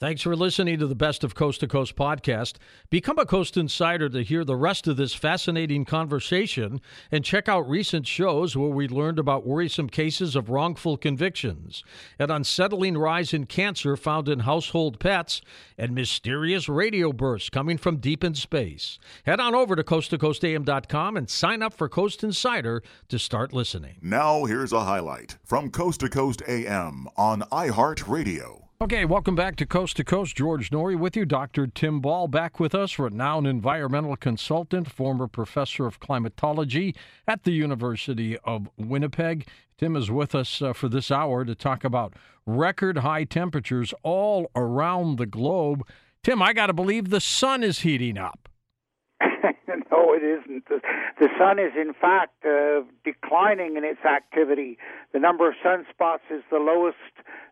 Thanks for listening to the Best of Coast to Coast podcast. Become a Coast Insider to hear the rest of this fascinating conversation and check out recent shows where we learned about worrisome cases of wrongful convictions, an unsettling rise in cancer found in household pets, and mysterious radio bursts coming from deep in space. Head on over to coasttocoastam.com and sign up for Coast Insider to start listening. Now, here's a highlight from Coast to Coast AM on iHeartRadio. Okay, welcome back to Coast to Coast. George Noory with you. Dr. Tim Ball back with us, renowned environmental consultant, former professor of climatology at the University of Winnipeg. Tim is with us uh, for this hour to talk about record high temperatures all around the globe. Tim, I got to believe the sun is heating up. no, it isn't. The, the sun is, in fact, uh, declining in its activity. The number of sunspots is the lowest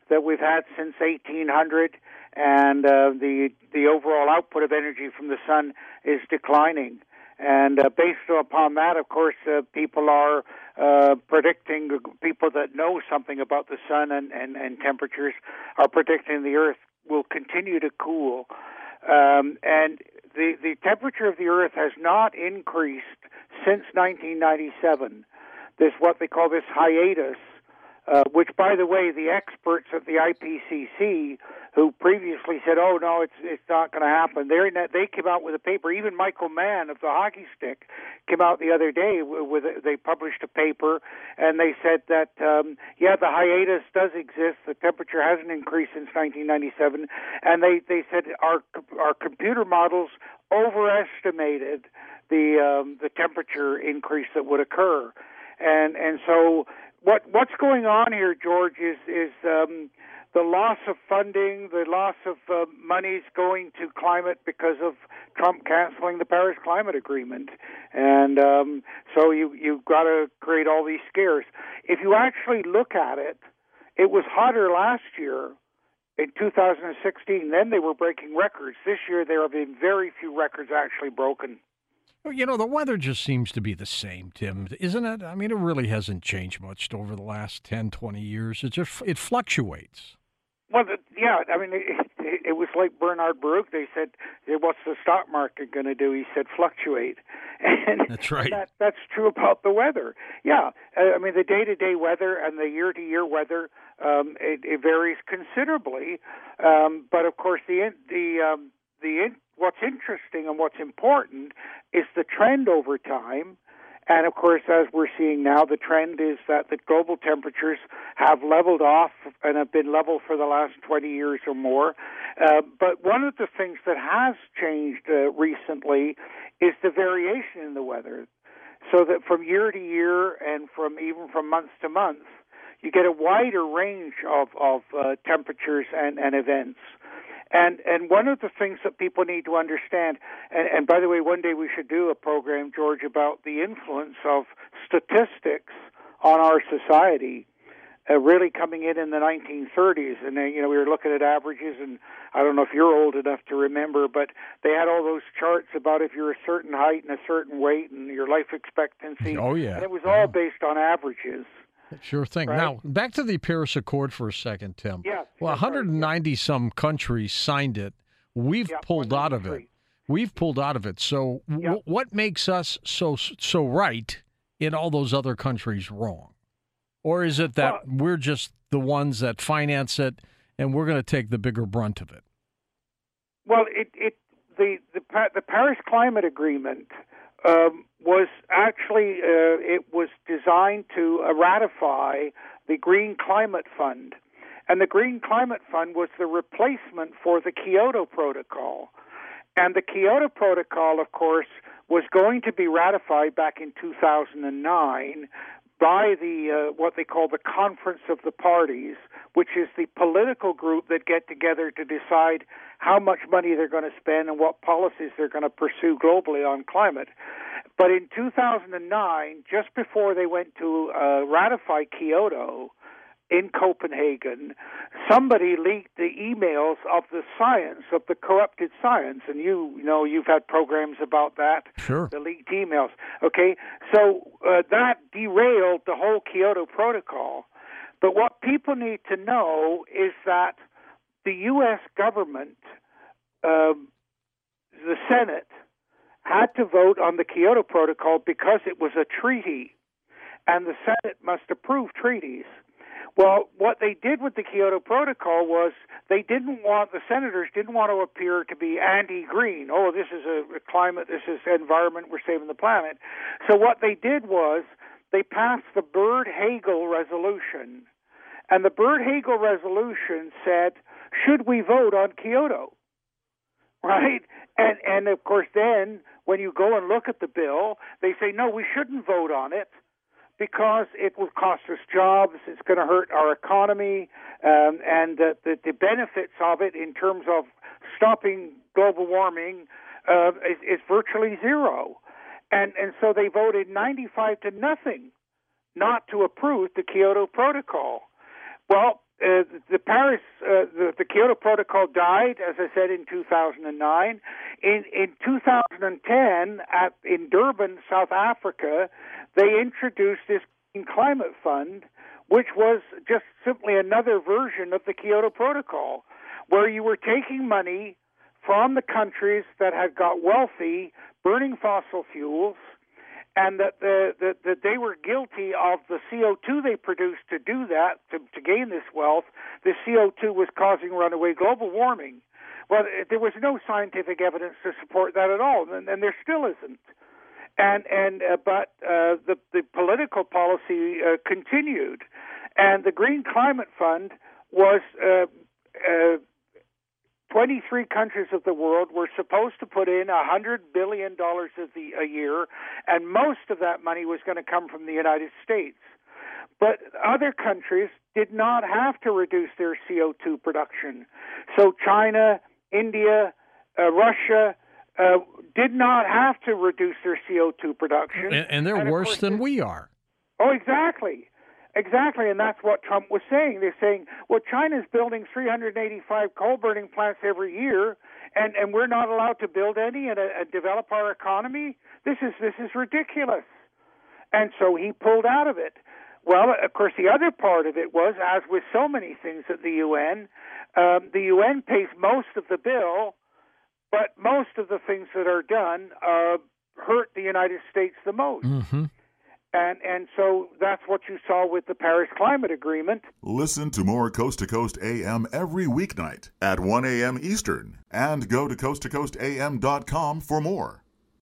that we've had since 1800, and uh, the the overall output of energy from the sun is declining. And uh, based upon that, of course, uh, people are uh, predicting, people that know something about the sun and, and, and temperatures are predicting the Earth will continue to cool. Um, and the, the temperature of the Earth has not increased since 1997. There's what they call this hiatus uh, which, by the way, the experts at the IPCC, who previously said, "Oh no, it's it's not going to happen," they they came out with a paper. Even Michael Mann of the hockey stick came out the other day with a, they published a paper, and they said that um, yeah, the hiatus does exist. The temperature hasn't increased since 1997, and they they said our our computer models overestimated the um, the temperature increase that would occur, and and so what what's going on here, George, is is um, the loss of funding, the loss of uh, monies going to climate because of Trump canceling the Paris Climate Agreement, and um, so you you've got to create all these scares. If you actually look at it, it was hotter last year in 2016. Then they were breaking records. This year there have been very few records actually broken. You know, the weather just seems to be the same, Tim, isn't it? I mean, it really hasn't changed much over the last 10, 20 years. It just it fluctuates. Well, yeah, I mean, it, it, it was like Bernard Baruch. They said, "What's the stock market going to do?" He said, "Fluctuate." And that's right. That, that's true about the weather. Yeah, uh, I mean, the day-to-day weather and the year-to-year weather um, it, it varies considerably. Um, but of course, the the um, the what's interesting and what's important is the trend over time. And of course, as we're seeing now, the trend is that the global temperatures have leveled off and have been level for the last 20 years or more. Uh, but one of the things that has changed uh, recently is the variation in the weather. So that from year to year and from even from month to month, you get a wider range of, of uh, temperatures and, and events. And and one of the things that people need to understand, and, and by the way, one day we should do a program, George, about the influence of statistics on our society. Uh, really coming in in the 1930s, and then, you know we were looking at averages, and I don't know if you're old enough to remember, but they had all those charts about if you're a certain height and a certain weight and your life expectancy. Oh yeah, and it was yeah. all based on averages. Sure thing. Right? Now, back to the Paris Accord for a second, Tim. Yeah. Well, 190 some countries signed it. We've yeah, pulled out of it. We've pulled out of it. So, yeah. w- what makes us so so right in all those other countries wrong? Or is it that well, we're just the ones that finance it and we're going to take the bigger brunt of it? Well, it, it the the the Paris Climate Agreement um, was actually uh, it was designed to uh, ratify the Green Climate Fund, and the Green Climate Fund was the replacement for the Kyoto Protocol, and the Kyoto Protocol, of course, was going to be ratified back in 2009 by the uh, what they call the Conference of the Parties, which is the political group that get together to decide how much money they're going to spend and what policies they're going to pursue globally on climate. But in 2009, just before they went to uh, ratify Kyoto in Copenhagen, somebody leaked the emails of the science, of the corrupted science. And you, you know, you've had programs about that. Sure. The leaked emails. Okay. So uh, that derailed the whole Kyoto Protocol. But what people need to know is that the U.S. government, uh, the Senate, had to vote on the Kyoto Protocol because it was a treaty, and the Senate must approve treaties. Well, what they did with the Kyoto Protocol was they didn't want the senators didn't want to appear to be anti-green. Oh, this is a, climate, this is environment, we're saving the planet. So what they did was they passed the Byrd-Hagel resolution, and the Byrd-Hagel resolution said, should we vote on Kyoto? Right? And and of course then when you go and look at the bill, they say no, we shouldn't vote on it because it will cost us jobs, it's going to hurt our economy, um, and the, the, the benefits of it in terms of stopping global warming uh, is, is virtually zero. And and so they voted 95 to nothing not to approve the Kyoto Protocol. Well, uh, the Paris, uh, the, the, Kyoto Protocol died, as I said, in 2009. In in 2010, at in Durban, South Africa, they introduced this climate fund, which was just simply another version of the Kyoto Protocol, where you were taking money from the countries that had got wealthy burning fossil fuels and that, the, that, they were guilty of the CO2 they produced to do that, to, to gain this wealth. The CO2 was causing runaway global warming. Well, there was no scientific evidence to support that at all, and, and there still isn't. And and uh, but uh, the the political policy uh, continued, and the Green Climate Fund was uh, uh, 23 countries of the world were supposed to put in $100 billion a year, and most of that money was going to come from the United States. But other countries did not have to reduce their CO2 production. So China, India, uh, Russia uh, did not have to reduce their CO2 production. And, and they're and worse than we are. Oh, exactly. Exactly, and that's what Trump was saying. They're saying, well, China's building 385 coal burning plants every year, and, and we're not allowed to build any and, uh, and develop our economy. This is this is ridiculous. And so he pulled out of it. Well, of course, the other part of it was, as with so many things at the UN, um, the UN pays most of the bill, but most of the things that are done uh, hurt the United States the most. Mm-hmm. And, and so that's what you saw with the Paris Climate Agreement. Listen to more Coast to Coast AM every weeknight at 1 a.m. Eastern and go to coasttocoastam.com for more.